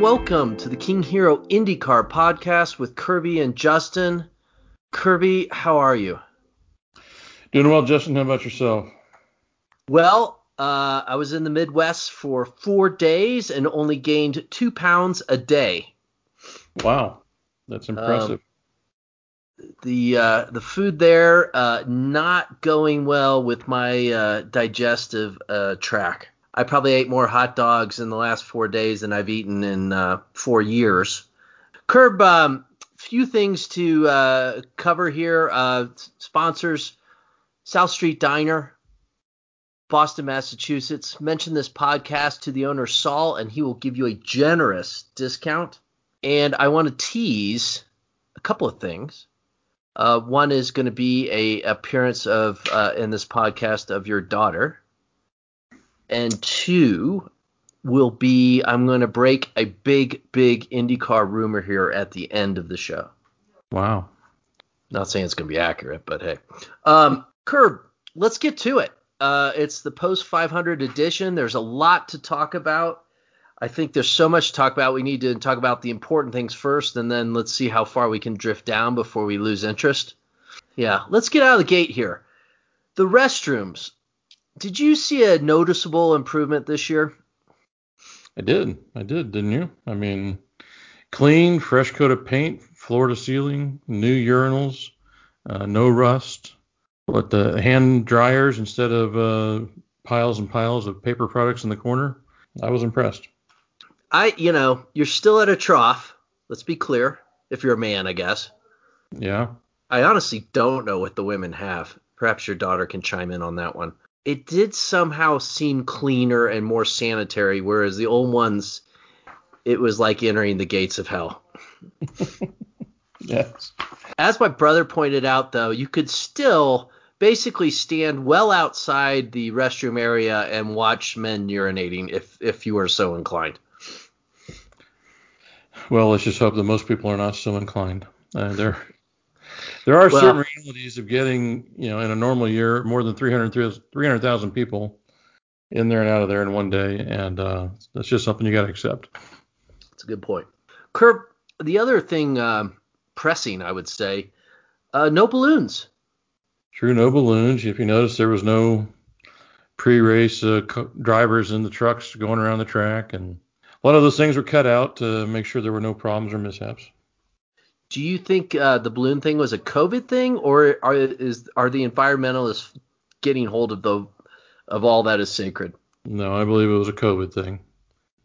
And welcome to the King Hiro IndyCar podcast with Kirby and Justin. Kirby, how are you? Doing well, Justin. How about yourself? Well, uh, I was in the Midwest for four days and only gained two pounds a day. Wow, that's impressive. Um, the uh, the food there uh, not going well with my uh, digestive uh, track. I probably ate more hot dogs in the last four days than I've eaten in uh, four years. Curb, um, few things to uh, cover here. Uh, sponsors: South Street Diner, Boston, Massachusetts. Mention this podcast to the owner Saul, and he will give you a generous discount. And I want to tease a couple of things. Uh, one is going to be a appearance of uh, in this podcast of your daughter and two will be I'm going to break a big, big IndyCar rumor here at the end of the show. Wow. Not saying it's going to be accurate, but hey. Um, Curb, let's get to it. Uh, it's the post 500 edition. There's a lot to talk about. I think there's so much to talk about. We need to talk about the important things first, and then let's see how far we can drift down before we lose interest. Yeah, let's get out of the gate here. The restrooms. Did you see a noticeable improvement this year? I did. I did, didn't you? I mean, clean, fresh coat of paint, floor to ceiling, new urinals, uh, no rust. What the hand dryers instead of uh, piles and piles of paper products in the corner. I was impressed. I, you know, you're still at a trough. Let's be clear. If you're a man, I guess. Yeah. I honestly don't know what the women have. Perhaps your daughter can chime in on that one it did somehow seem cleaner and more sanitary, whereas the old ones, it was like entering the gates of hell. yes. As my brother pointed out, though, you could still basically stand well outside the restroom area and watch men urinating if if you were so inclined. Well, let's just hope that most people are not so inclined. Uh, they're there are well, certain realities of getting, you know, in a normal year, more than 300,000 300, people in there and out of there in one day, and uh, that's just something you got to accept. That's a good point. Curb, the other thing uh, pressing, I would say, uh, no balloons. True, no balloons. If you notice, there was no pre-race uh, co- drivers in the trucks going around the track, and a lot of those things were cut out to make sure there were no problems or mishaps do you think uh, the balloon thing was a COVID thing, or are is are the environmentalists getting hold of the of all that is sacred? No, I believe it was a COVID thing.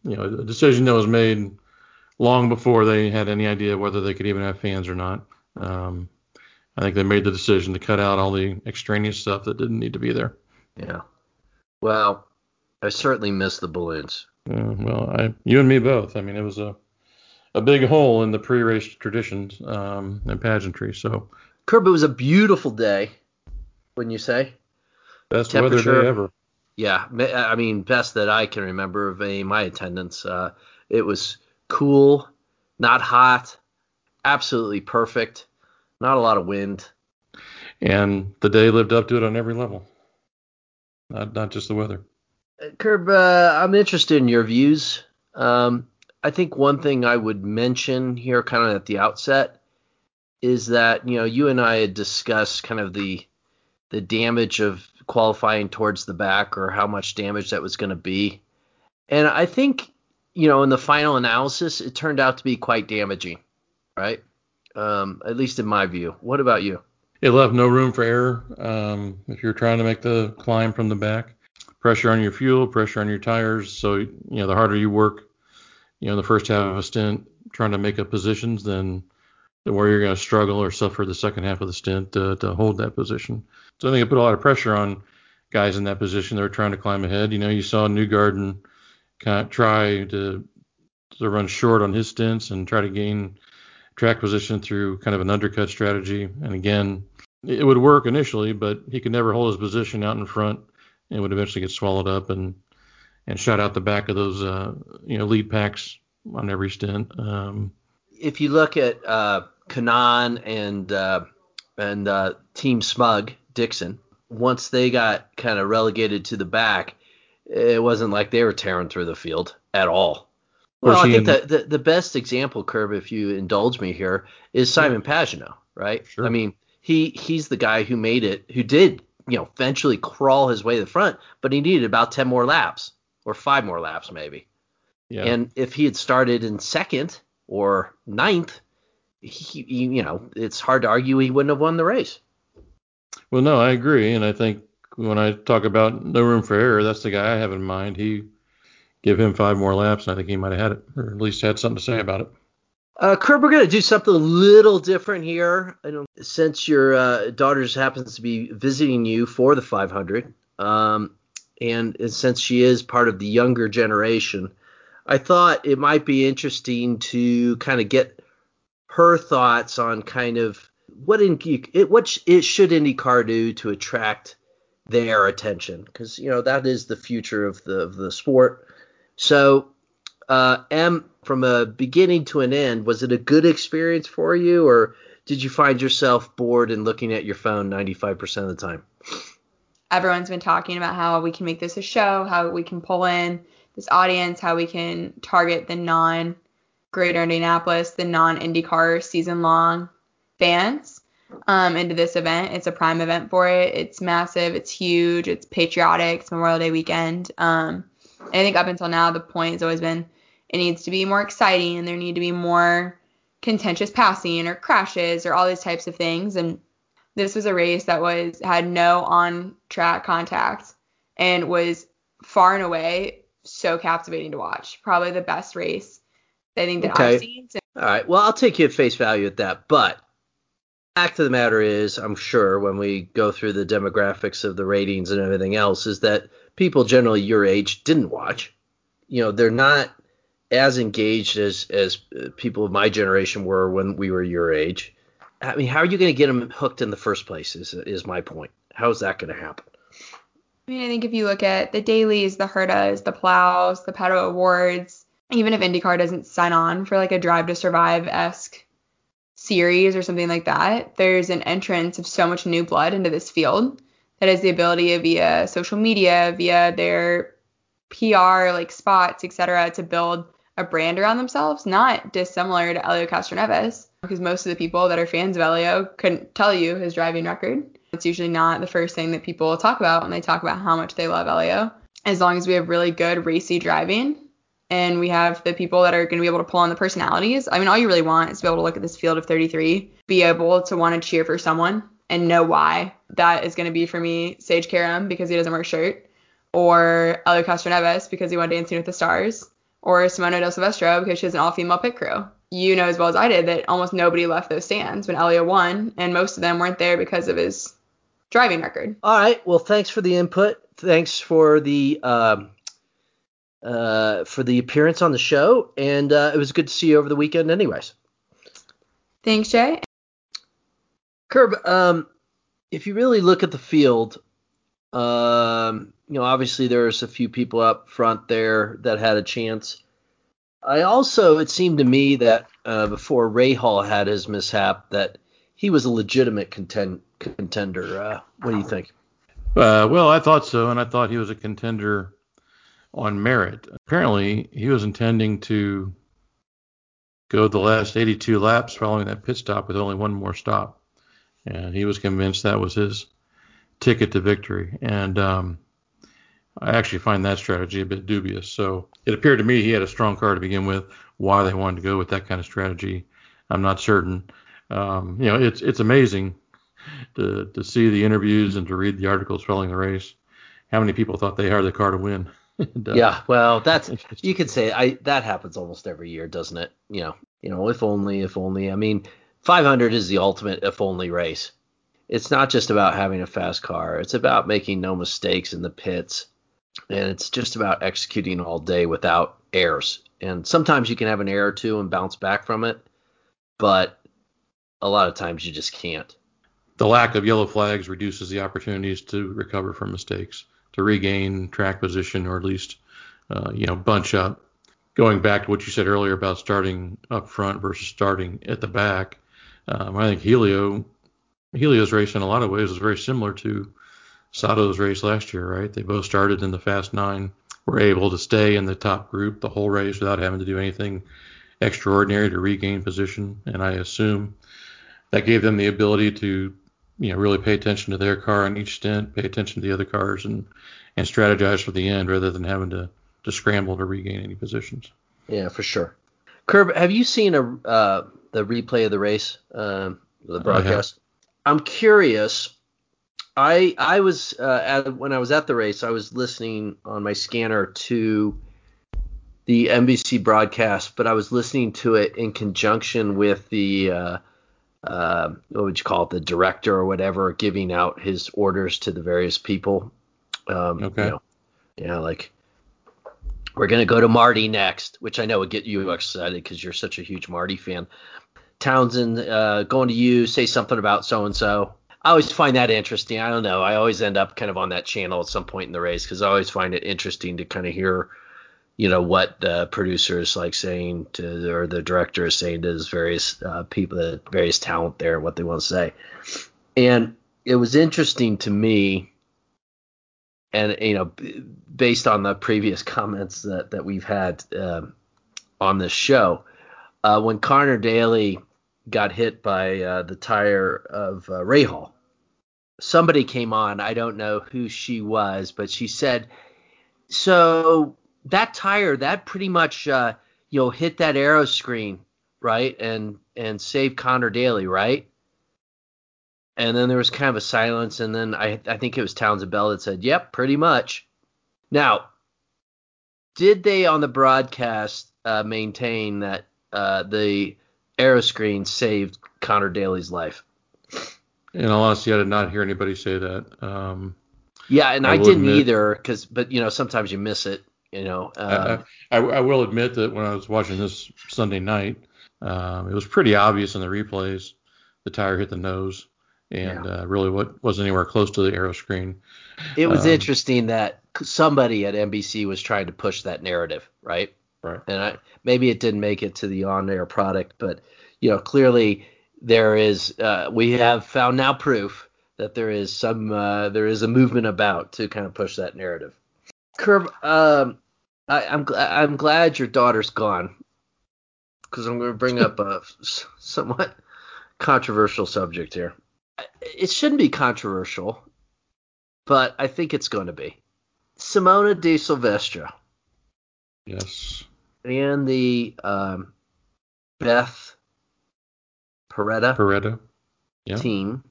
You know, a decision that was made long before they had any idea whether they could even have fans or not. Um, I think they made the decision to cut out all the extraneous stuff that didn't need to be there. Yeah. Well, I certainly miss the balloons. Uh, well, I, you and me both. I mean, it was a a big hole in the pre-race traditions um, and pageantry. So, Curb, it was a beautiful day, wouldn't you say? Best weather day ever. Yeah, I mean, best that I can remember of any my attendance. Uh, it was cool, not hot, absolutely perfect, not a lot of wind. And the day lived up to it on every level, not not just the weather. Curb, uh, I'm interested in your views. Um, I think one thing I would mention here, kind of at the outset, is that you know you and I had discussed kind of the the damage of qualifying towards the back or how much damage that was going to be, and I think you know in the final analysis it turned out to be quite damaging, right? Um, at least in my view. What about you? It left no room for error. Um, if you're trying to make the climb from the back, pressure on your fuel, pressure on your tires. So you know the harder you work you know, the first half of a stint trying to make up positions, then where you're going to struggle or suffer the second half of the stint to, to hold that position. So I think it put a lot of pressure on guys in that position that were trying to climb ahead. You know, you saw Newgarden kind of try to to run short on his stints and try to gain track position through kind of an undercut strategy. And again, it would work initially, but he could never hold his position out in front and would eventually get swallowed up and and shot out the back of those uh, you know lead packs on every stint. Um, if you look at uh, Kanaan and uh, and uh, Team Smug Dixon, once they got kind of relegated to the back, it wasn't like they were tearing through the field at all. Well, I think that the, the best example, Curb, if you indulge me here, is Simon. Pagenaud, right? Sure. I mean, he he's the guy who made it, who did, you know, eventually crawl his way to the front, but he needed about 10 more laps or five more laps maybe. Yeah. And if he had started in second or ninth, he, you know, it's hard to argue he wouldn't have won the race. Well, no, I agree, and I think when I talk about no room for error, that's the guy I have in mind. He give him five more laps, and I think he might have had it, or at least had something to say about it. Uh, Kurt, we're gonna do something a little different here. I don't, since your uh, daughter happens to be visiting you for the 500, um, and, and since she is part of the younger generation, I thought it might be interesting to kind of get her thoughts on kind of what in it, what it should IndyCar do to attract their attention because you know that is the future of the of the sport. So, uh, M, from a beginning to an end, was it a good experience for you, or did you find yourself bored and looking at your phone 95% of the time? Everyone's been talking about how we can make this a show, how we can pull in this audience, how we can target the non Greater Indianapolis, the non IndyCar season long fans um, into this event. It's a prime event for it. It's massive. It's huge. It's patriotic. It's Memorial Day weekend. Um, I think up until now, the point has always been it needs to be more exciting and there need to be more contentious passing or crashes or all these types of things. And this was a race that was had no on track contact and was far and away so captivating to watch. Probably the best race I think that okay. I've seen. So. All right. Well, I'll take you at face value at that. But fact of the matter is, I'm sure when we go through the demographics of the ratings and everything else, is that people generally your age didn't watch. You know, they're not as engaged as as people of my generation were when we were your age. I mean, how are you going to get them hooked in the first place? Is is my point. How is that going to happen? I mean, I think if you look at the Dalys, the Hertas, the Palous, the Pato O'Wards, even if IndyCar doesn't sign on for like a Drive to Survive esque series or something like that, there's an entrance of so much new blood into this field that has the ability via social media, via their PR, like spots, etc., to build a brand around themselves, not dissimilar to Helio Castroneves, because most of the people that are fans of Helio couldn't tell you his driving record. It's usually not the first thing that people talk about when they talk about how much they love Helio. As long as we have really good racy driving and we have the people that are going to be able to pull on the personalities. I mean, all you really want is to be able to look at this field of 33, be able to want to cheer for someone and know why. That is going to be for me Sage Karam because he doesn't wear a shirt, or Helio Castroneves because he went Dancing with the Stars, or Simona de Silvestro because she has an all-female pit crew. You know as well as I did that almost nobody left those stands when Helio won, and most of them weren't there because of his driving record. All right. Well, thanks for the input. Thanks for the um, uh, for the appearance on the show, and uh, it was good to see you over the weekend, anyways. Thanks, Jay. Curb, um, if you really look at the field, um, you know, obviously there's a few people up front there that had a chance. I also, it seemed to me that uh, before Rahal had his mishap, that he was a legitimate contend- contender. Uh, what do you think? Uh, well, I thought so, and I thought he was a contender on merit. Apparently, he was intending to go the last 82 laps following that pit stop with only one more stop, and he was convinced that was his ticket to victory. And um, I actually find that strategy a bit dubious. So it appeared to me he had a strong car to begin with. Why they wanted to go with that kind of strategy, I'm not certain. Um, you know, it's it's amazing to to see the interviews and to read the articles following the race. How many people thought they hired the car to win? and, uh, yeah, well, that's you could say I that happens almost every year, doesn't it? You know, you know, if only, if only. I mean, 500 is the ultimate if only race. It's not just about having a fast car. It's about making no mistakes in the pits, and it's just about executing all day without errors. And sometimes you can have an error or two and bounce back from it, but a lot of times you just can't. The lack of yellow flags reduces the opportunities to recover from mistakes to regain track position or at least uh, you know bunch up. Going back to what you said earlier about starting up front versus starting at the back, um, I think Helio Helio's race in a lot of ways was very similar to Sato's race last year, right? They both started in the Fast Nine were able to stay in the top group the whole race without having to do anything extraordinary to regain position. And I assume that gave them the ability to, you know, really pay attention to their car on each stint, pay attention to the other cars, and and strategize for the end rather than having to to scramble to regain any positions. Yeah, for sure. Curb, have you seen a uh, the replay of the race, um, the broadcast? I'm curious. I I was uh, at, when I was at the race, I was listening on my scanner to the NBC broadcast, but I was listening to it in conjunction with the uh, uh, what would you call it, the director or whatever, giving out his orders to the various people. Um, okay. You know, yeah, like we're gonna go to Marty next, which I know would get you excited because you're such a huge Marty fan. Townsend, uh, going to you, say something about so and so. I always find that interesting. I don't know. I always end up kind of on that channel at some point in the race because I always find it interesting to kind of hear, you know, what the producer is like saying to, or the director is saying to his various uh, people, the various talent there, what they want to say. And it was interesting to me, and you know, based on the previous comments that that we've had um, on this show, uh, when Conor Daly got hit by uh, the tire of uh, Rahal. Somebody came on, I don't know who she was, but she said, "So that tire, that pretty much, uh, you know, hit that aeroscreen, right, and and save Conor Daly, right?" And then there was kind of a silence, and then I I think it was Townsend Bell that said, "Yep, pretty much." Now, did they on the broadcast uh, maintain that uh, the aeroscreen saved Conor Daly's life. In all honesty, I did not hear anybody say that. Um, yeah, and I, I didn't admit, either, because but you know sometimes you miss it. You know, um, I, I, I, will admit that when I was watching this Sunday night, um, it was pretty obvious in the replays the tire hit the nose, and yeah. uh, really what wasn't anywhere close to the aeroscreen. It was um, interesting that somebody at NBC was trying to push that narrative, right? Right. And I, maybe it didn't make it to the on-air product, but you know, clearly there is. Uh, we have found now proof that there is some uh, there is a movement about to kind of push that narrative. Curb, um, I, I'm gl- I'm glad your daughter's gone because I'm going to bring up a somewhat controversial subject here. It shouldn't be controversial, but I think it's going to be. Simona de Silvestro. Yes and the um, Beth Paretta, Paretta yeah. team.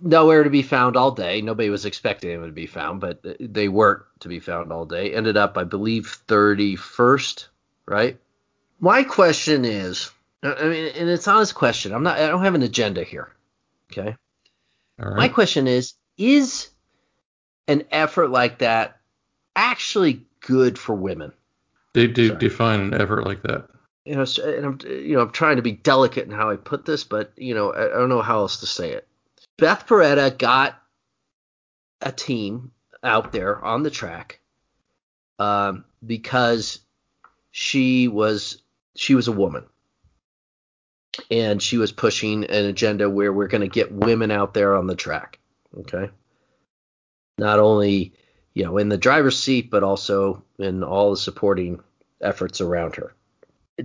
Nowhere to be found all day. Nobody was expecting them to be found, but they weren't to be found all day. Ended up, I believe, 31st, right? My question is, uh, I mean, and it's honest question. I'm not. I don't have an agenda here. Okay. My question is, is an effort like that actually good for women? They do define an effort like that. You know, and I'm you know I'm trying to be delicate in how I put this, but you know I, I don't know how else to say it. Beth Paretta got a team out there on the track um, because she was she was a woman and she was pushing an agenda where we're going to get women out there on the track. Okay. Not only you know, in the driver's seat, but also in all the supporting efforts around her.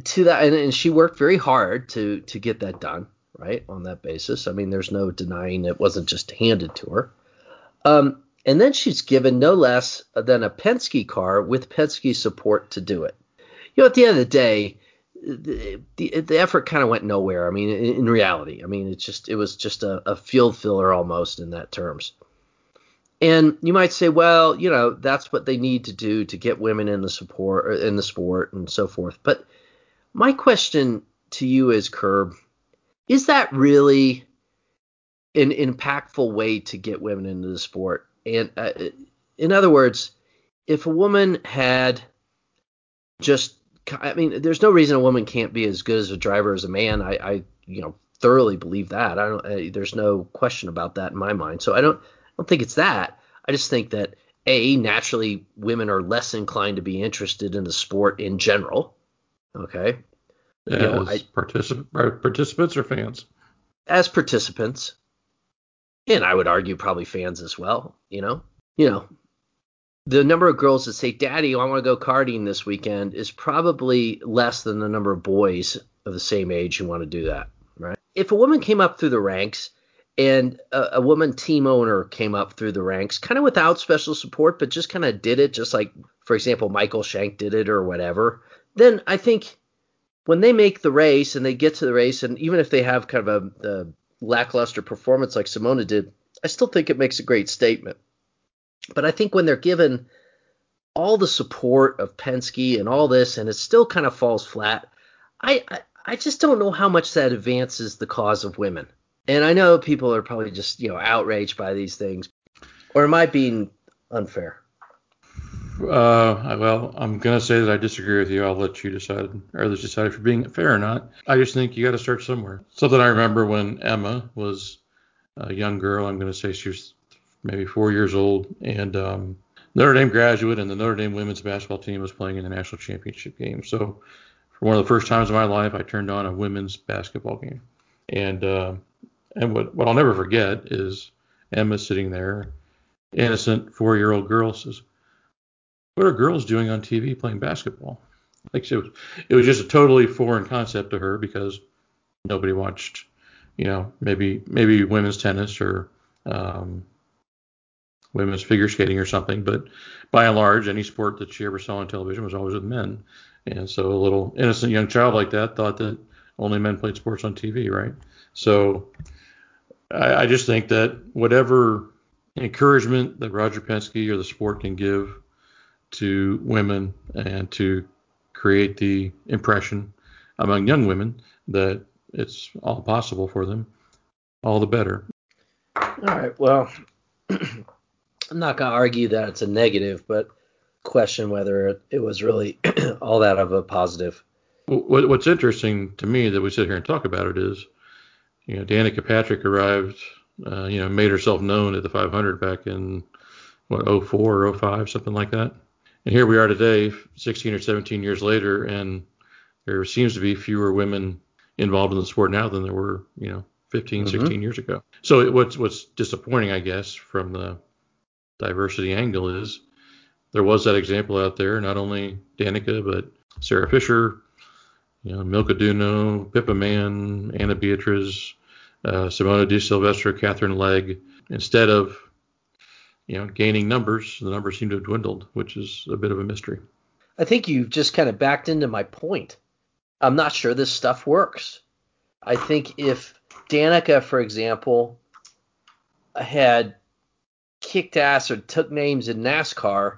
To that, and, and she worked very hard to to get that done, right? On that basis, I mean, there's no denying it wasn't just handed to her. Um, and then she's given no less than a Penske car with Penske support to do it. You know, at the end of the day, the, the, the effort kind of went nowhere. I mean, in, in, reality, I mean, it's just it was just a, a field filler almost in that terms. And you might say, well, you know, that's what they need to do to get women in the support in the sport and so forth. But my question to you is, Curb, is that really an impactful way to get women into the sport? And uh, in other words, if a woman had just, I mean, there's no reason a woman can't be as good as a driver as a man. I, I you know, thoroughly believe that. I don't. I, there's no question about that in my mind. So I don't I don't think it's that. I just think that a naturally women are less inclined to be interested in the sport in general. Okay. As you know, I, particip- participants or fans? As participants, and I would argue probably fans as well. You know, you know, the number of girls that say, "Daddy, I want to go karting this weekend," is probably less than the number of boys of the same age who want to do that. Right? If a woman came up through the ranks and a, a woman team owner came up through the ranks, kind of without special support, but just kind of did it, just like, for example, Michael Shank did it or whatever, then I think when they make the race and they get to the race, and even if they have kind of a, a lackluster performance like Simona did, I still think it makes a great statement. But I think when they're given all the support of Penske and all this, and it still kind of falls flat, I, I, I just don't know how much that advances the cause of women. And I know people are probably just you know outraged by these things, or am I being unfair? Uh, well, I'm gonna say that I disagree with you. I'll let you decide, or others decide if you're being fair or not. I just think you got to start somewhere. Something I remember when Emma was a young girl. I'm gonna say she was maybe four years old, and um, Notre Dame graduate, and the Notre Dame women's basketball team was playing in the national championship game. So, for one of the first times in my life, I turned on a women's basketball game, and uh, and what what I'll never forget is Emma sitting there, innocent four year old girl says, "What are girls doing on TV playing basketball?" Like it was it was just a totally foreign concept to her because nobody watched, you know, maybe maybe women's tennis or um, women's figure skating or something, but by and large, any sport that she ever saw on television was always with men. And so a little innocent young child like that thought that only men played sports on TV, right? So I, I just think that whatever encouragement that Roger Penske or the sport can give to women and to create the impression among young women that it's all possible for them, all the better. All right. Well, I'm not going to argue that it's a negative, but question whether it, was really all that of a positive. What's interesting to me that we sit here and talk about it is, you know, Danica Patrick arrived, uh, you know, made herself known at the 500 back in what 04 or 05, something like that. And here we are today, 16 or 17 years later, and there seems to be fewer women involved in the sport now than there were, you know, 15, mm-hmm. 16 years ago. So what's what's disappointing, I guess, from the diversity angle is there was that example out there, not only Danica, but Sarah Fisher, you know, Milka Duno, Pippa Mann, Anna Beatriz, uh, Simona de Silvestro, Katherine Legge. Instead of, you know, gaining numbers, the numbers seem to have dwindled, which is a bit of a mystery. I think you've just kind of backed into my point. I'm not sure this stuff works. I think if Danica, for example, had kicked ass or took names in NASCAR,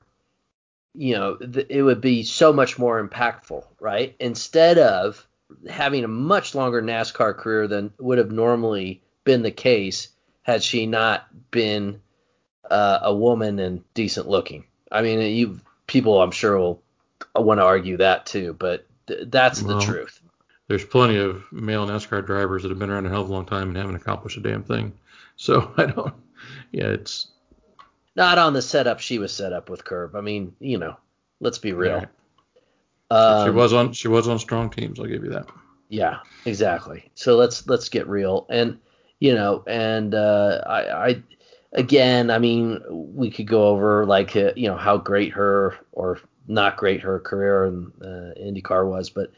you know, th- it would be so much more impactful, right? Instead of having a much longer NASCAR career than would have normally been the case had she not been uh, a woman and decent looking. I mean, you people, I'm sure will want to argue that too, but th- that's well, the truth. There's plenty of male NASCAR drivers that have been around a hell of a long time and haven't accomplished a damn thing. So I don't. Yeah, it's not on the setup she was set up with Curb. I mean, you know, let's be real. Right. Um, she was on she was on strong teams. I'll give you that. Yeah, exactly. So let's let's get real. And you know, and uh, I, I again, I mean, we could go over like uh, you know how great her or not great her career in uh, IndyCar was, but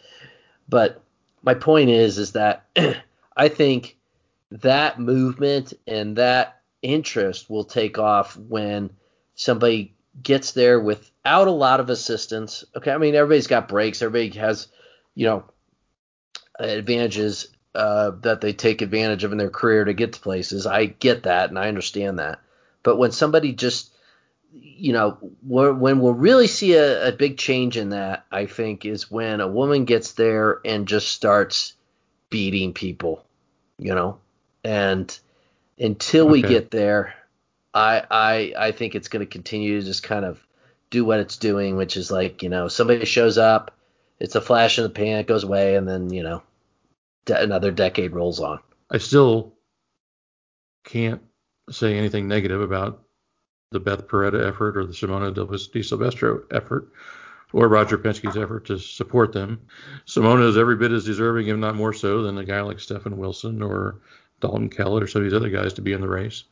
but my point is is that I think that movement and that interest will take off when somebody gets there without a lot of assistance. Okay, I mean everybody's got breaks, everybody has, you know, advantages uh, that they take advantage of in their career to get to places. I get that and I understand that. But when somebody just, you know, when we'll really see a, a big change in that, I think, is when a woman gets there and just starts beating people, you know, and until okay. we get there, I I I think it's going to continue to just kind of do what it's doing, which is like you know somebody shows up, it's a flash in the pan, it goes away, and then you know de- another decade rolls on. I still can't say anything negative about the Beth Paretta effort or the Simona De Silvestro effort or Roger Penske's effort to support them. Simona is every bit as deserving, if not more so, than a guy like Stefan Wilson or Dalton Kellett or some of these other guys to be in the race.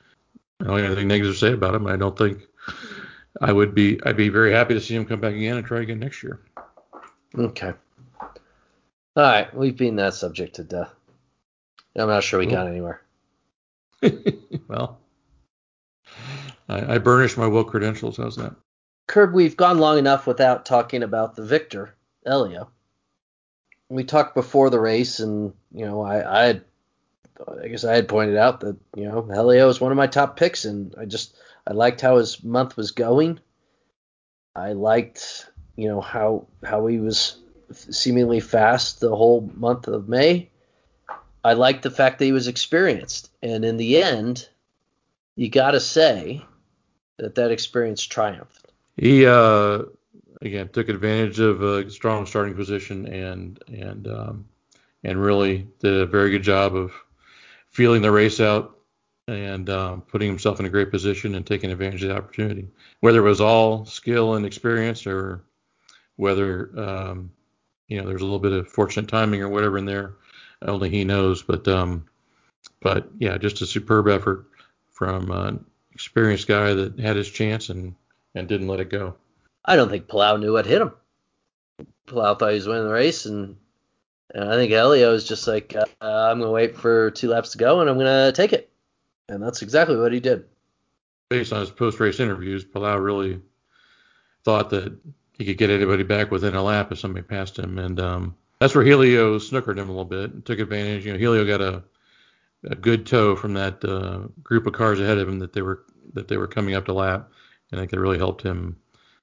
I don't have anything negative to say about him. I don't think I would be I'd be very happy to see him come back again and try again next year. Okay. All right, we've been that subject to death. I'm not sure we got anywhere. well, I, I burnished my will credentials. How's that? Curb, we've gone long enough without talking about the victor, Helio. We talked before the race, and you know, I, I had, I guess I had pointed out that you know Helio is one of my top picks, and I just I liked how his month was going. I liked you know how how he was seemingly fast the whole month of May. I liked the fact that he was experienced, and in the end, you got to say that that experience triumphed. He uh, again took advantage of a strong starting position and and um, and really did a very good job of feeling the race out and um, putting himself in a great position and taking advantage of the opportunity. Whether it was all skill and experience or whether um, you know there's a little bit of fortunate timing or whatever in there, only he knows. But um, but yeah, just a superb effort from an experienced guy that had his chance and and didn't let it go. I don't think Palou knew what hit him. Palou thought he was winning the race, and, and I think Helio is just like, uh, I'm going to wait for two laps to go, and I'm going to take it. And that's exactly what he did. Based on his post-race interviews, Palou really thought that he could get anybody back within a lap if somebody passed him, and um, that's where Helio snookered him a little bit and took advantage. You know, Helio got a a good tow from that uh, group of cars ahead of him that they were that they were coming up to lap, and I think it really helped him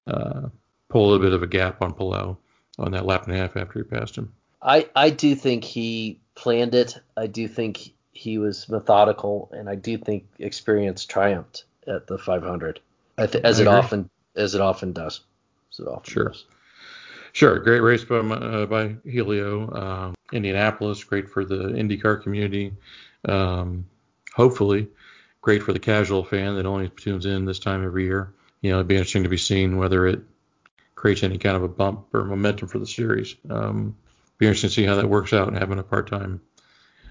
uh, pull a little bit of a gap on Palou on that lap and a half after he passed him. I I do think he planned it. I do think he was methodical, and I do think experience triumphed at the 500, th- as I it agree. often as it often does. It often sure. Does. Sure, great race by uh, by Helio. Um, Indianapolis, great for the IndyCar community. Um, hopefully, great for the casual fan that only tunes in this time every year. You know, it'd be interesting to be seen whether it creates any kind of a bump or momentum for the series. Um, be interesting to see how that works out and having a part-time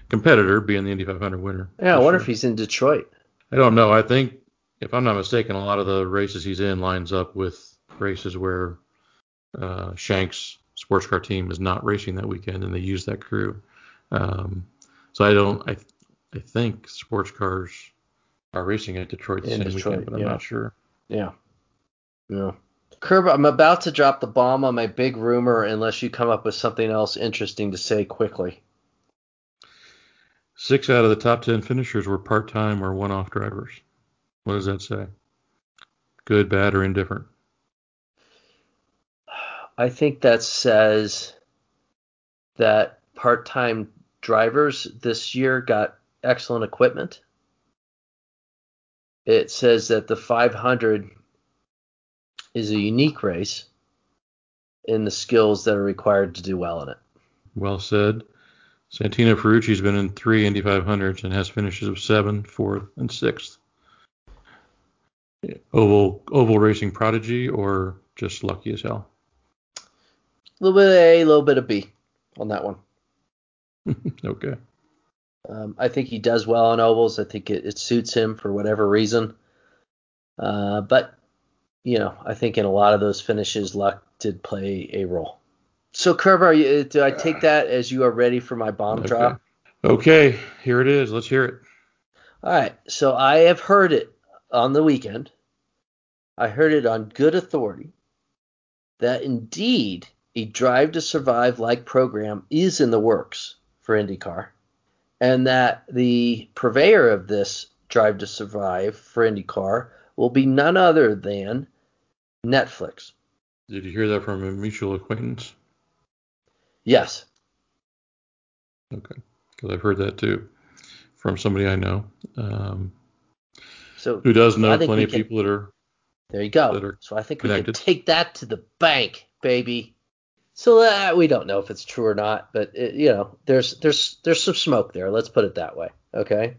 competitor being the Indy 500 winner. Yeah, I wonder sure. if he's in Detroit. I don't know. I think, if I'm not mistaken, a lot of the races he's in lines up with races where uh, Shank's sports car team is not racing that weekend and they use that crew. Um, so I don't. I I think sports cars are racing at Detroit the in same Detroit, weekend, but I'm not sure. Yeah. Yeah. Curb, I'm about to drop the bomb on my big rumor unless you come up with something else interesting to say quickly. Six out of the top 10 finishers were part time or one off drivers. What does that say? Good, bad, or indifferent? I think that says that part time drivers this year got excellent equipment. It says that the 500 is a unique race in the skills that are required to do well in it. Well said. Santino Ferrucci's been in three Indy 500s and has finishes of seven, fourth, and sixth. Oval oval racing prodigy or just lucky as hell? A little bit of A, a little bit of B on that one. okay. Um, I think he does well on ovals. I think it, it suits him for whatever reason. Uh, but you know, I think in a lot of those finishes, luck did play a role. So, are you, do I take that as you are ready for my bomb okay. drop? Okay, here it is. Let's hear it. All right. So I have heard it on the weekend. I heard it on good authority that indeed a Drive to Survive like program is in the works for IndyCar, and that the purveyor of this Drive to Survive for IndyCar will be none other than Netflix. Did you hear that from a mutual acquaintance? Yes. Okay, because I've heard that too from somebody I know. Um, so who does know plenty of can, people that are. There you go. So I think connected. we can take that to the bank, baby. So uh, we don't know if it's true or not, but it, you know, there's there's there's some smoke there. Let's put it that way. Okay.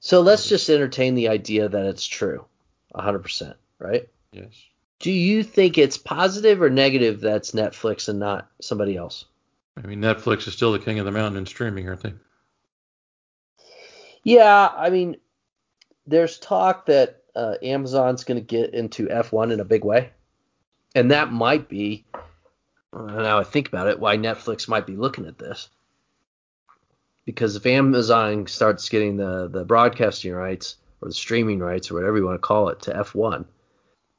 So let's just entertain the idea that it's true, 100%, right? Yes. Do you think it's positive or negative that's Netflix and not somebody else? I mean, Netflix is still the king of the mountain in streaming, aren't they? Yeah, I mean, there's talk that uh, Amazon's going to get into F1 in a big way, and that might be now I think about it why Netflix might be looking at this because if Amazon starts getting the the broadcasting rights or the streaming rights or whatever you want to call it to F1,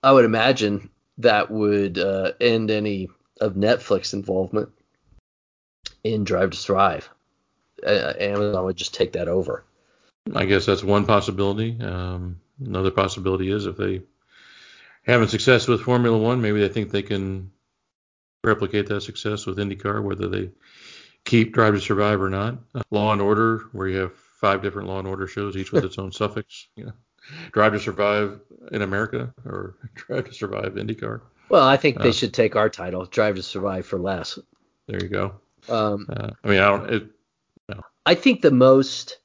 I would imagine that would uh, end any of Netflix involvement in Drive to Thrive. Uh, Amazon would just take that over. I guess that's one possibility. Um, another possibility is if they having success with Formula One, maybe they think they can replicate that success with IndyCar, whether they keep Drive to Survive or not. Uh, Law and Order, where you have five different Law and Order shows, each with its own suffix. You know, Drive to Survive in America or Drive to Survive IndyCar. Well, I think they uh, should take our title, Drive to Survive, for less. There you go. Um, uh, I mean, I don't. It, no. I think the most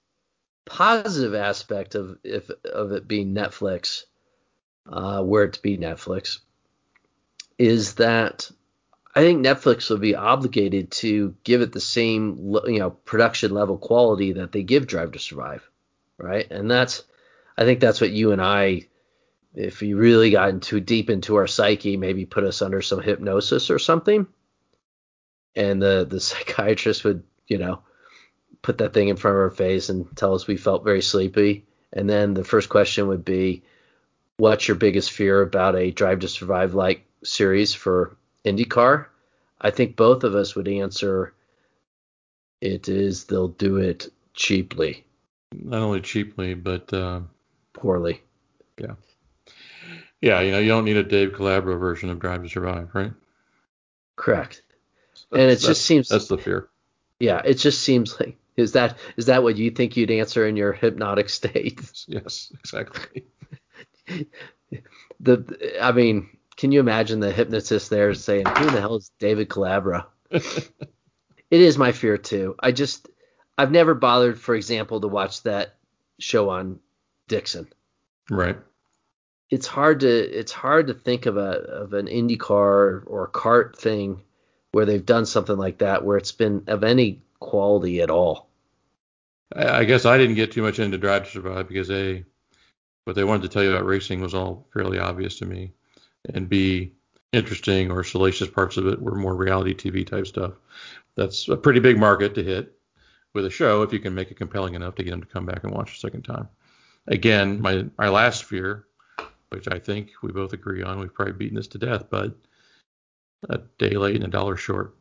positive aspect of if of it being Netflix, uh, where it to be Netflix, is that I think Netflix will be obligated to give it the same you know production level quality that they give Drive to Survive, right? And that's I think that's what you and I, if you really got too deep into our psyche, maybe put us under some hypnosis or something, and the the psychiatrist would you know put that thing in front of our face and tell us we felt very sleepy, and then the first question would be, what's your biggest fear about a Drive to Survive like series for IndyCar, I think both of us would answer it is they'll do it cheaply. Not only cheaply, but uh, poorly. Yeah. Yeah, you know, you don't need a Dave Calabro version of Drive to Survive, right? Correct. and it just seems that's the fear. Yeah, it just seems like is that is that what you think you'd answer in your hypnotic state? Yes, exactly. the I mean, can you imagine the hypnotist there saying, "Who the hell is David Calabro?" it is my fear too. I just I've never bothered, for example, to watch that show on Dixon. Right. It's hard to it's hard to think of a of an IndyCar or a kart thing where they've done something like that where it's been of any quality at all. I guess I didn't get too much into Drive to Survive because a what they wanted to tell you about racing was all fairly obvious to me and B, interesting or salacious parts of it were more reality TV type stuff. That's a pretty big market to hit with a show if you can make it compelling enough to get them to come back and watch a second time. Again, my my last fear, which I think we both agree on, we've probably beaten this to death, but a day late and a dollar short.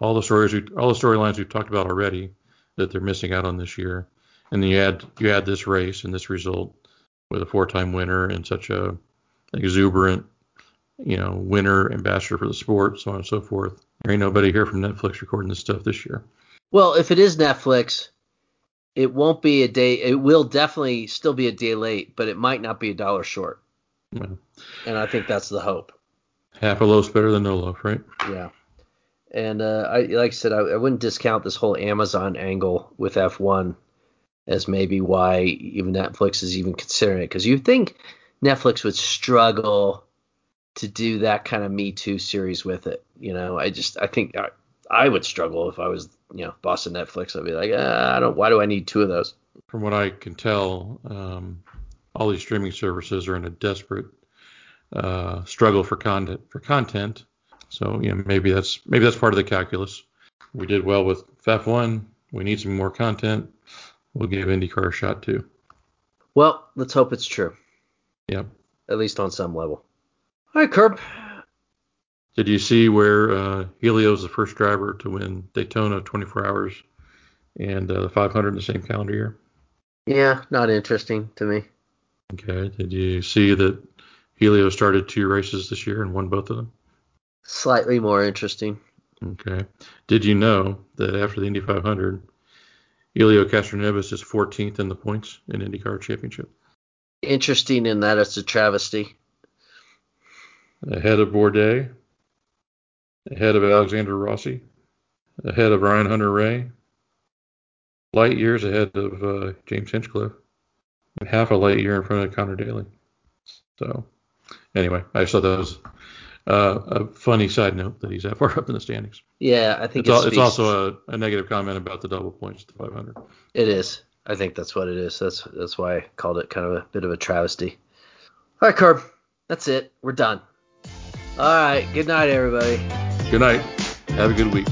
All the stories, we, all the storylines we've talked about already that they're missing out on this year, and then you add you add this race and this result with a four-time winner and such a exuberant you know, winner, ambassador for the sport, so on and so forth. There ain't nobody here from Netflix recording this stuff this year. Well, if it is Netflix, it won't be a day. It will definitely still be a day late, but it might not be a dollar short. Yeah. And I think that's the hope. Half a loaf's better than no loaf, right? Yeah. And uh, I, like I said, I, I wouldn't discount this whole Amazon angle with F1 as maybe why even Netflix is even considering it, because you think Netflix would struggle to do that kind of Me Too series with it. You know, I just I think I, I would struggle if I was you know boss of Netflix. I'd be like, ah, I don't. Why do I need two of those? From what I can tell, um, all these streaming services are in a desperate uh, struggle for content for content. So you know maybe that's maybe that's part of the calculus. We did well with F1. We need some more content. We'll give IndyCar a shot too. Well, let's hope it's true. Yep. At least on some level. Hi, Curb. Did you see where uh, Helio is the first driver to win Daytona 24 hours and uh, the 500 in the same calendar year? Yeah, not interesting to me. Okay. Did you see that Helio started two races this year and won both of them? Slightly more interesting. Okay. Did you know that after the Indy 500, Helio Castroneves is 14th in the points in IndyCar Championship? Interesting in that it's a travesty ahead of Bourdais, ahead of Alexander Rossi, ahead of Ryan Hunter-Reay, light years ahead of uh, James Hinchcliffe, and half a light year in front of Conor Daly. So, anyway, I just thought that was uh, a funny side note that he's that far up in the standings. Yeah, I think it's, it it's also a, a, negative comment about the double points to 500. It is. I think that's what it is. That's that's why I called it kind of a bit of a travesty. All right, Curb. That's it. We're done. All right. Good night, everybody. Good night. Have a good week.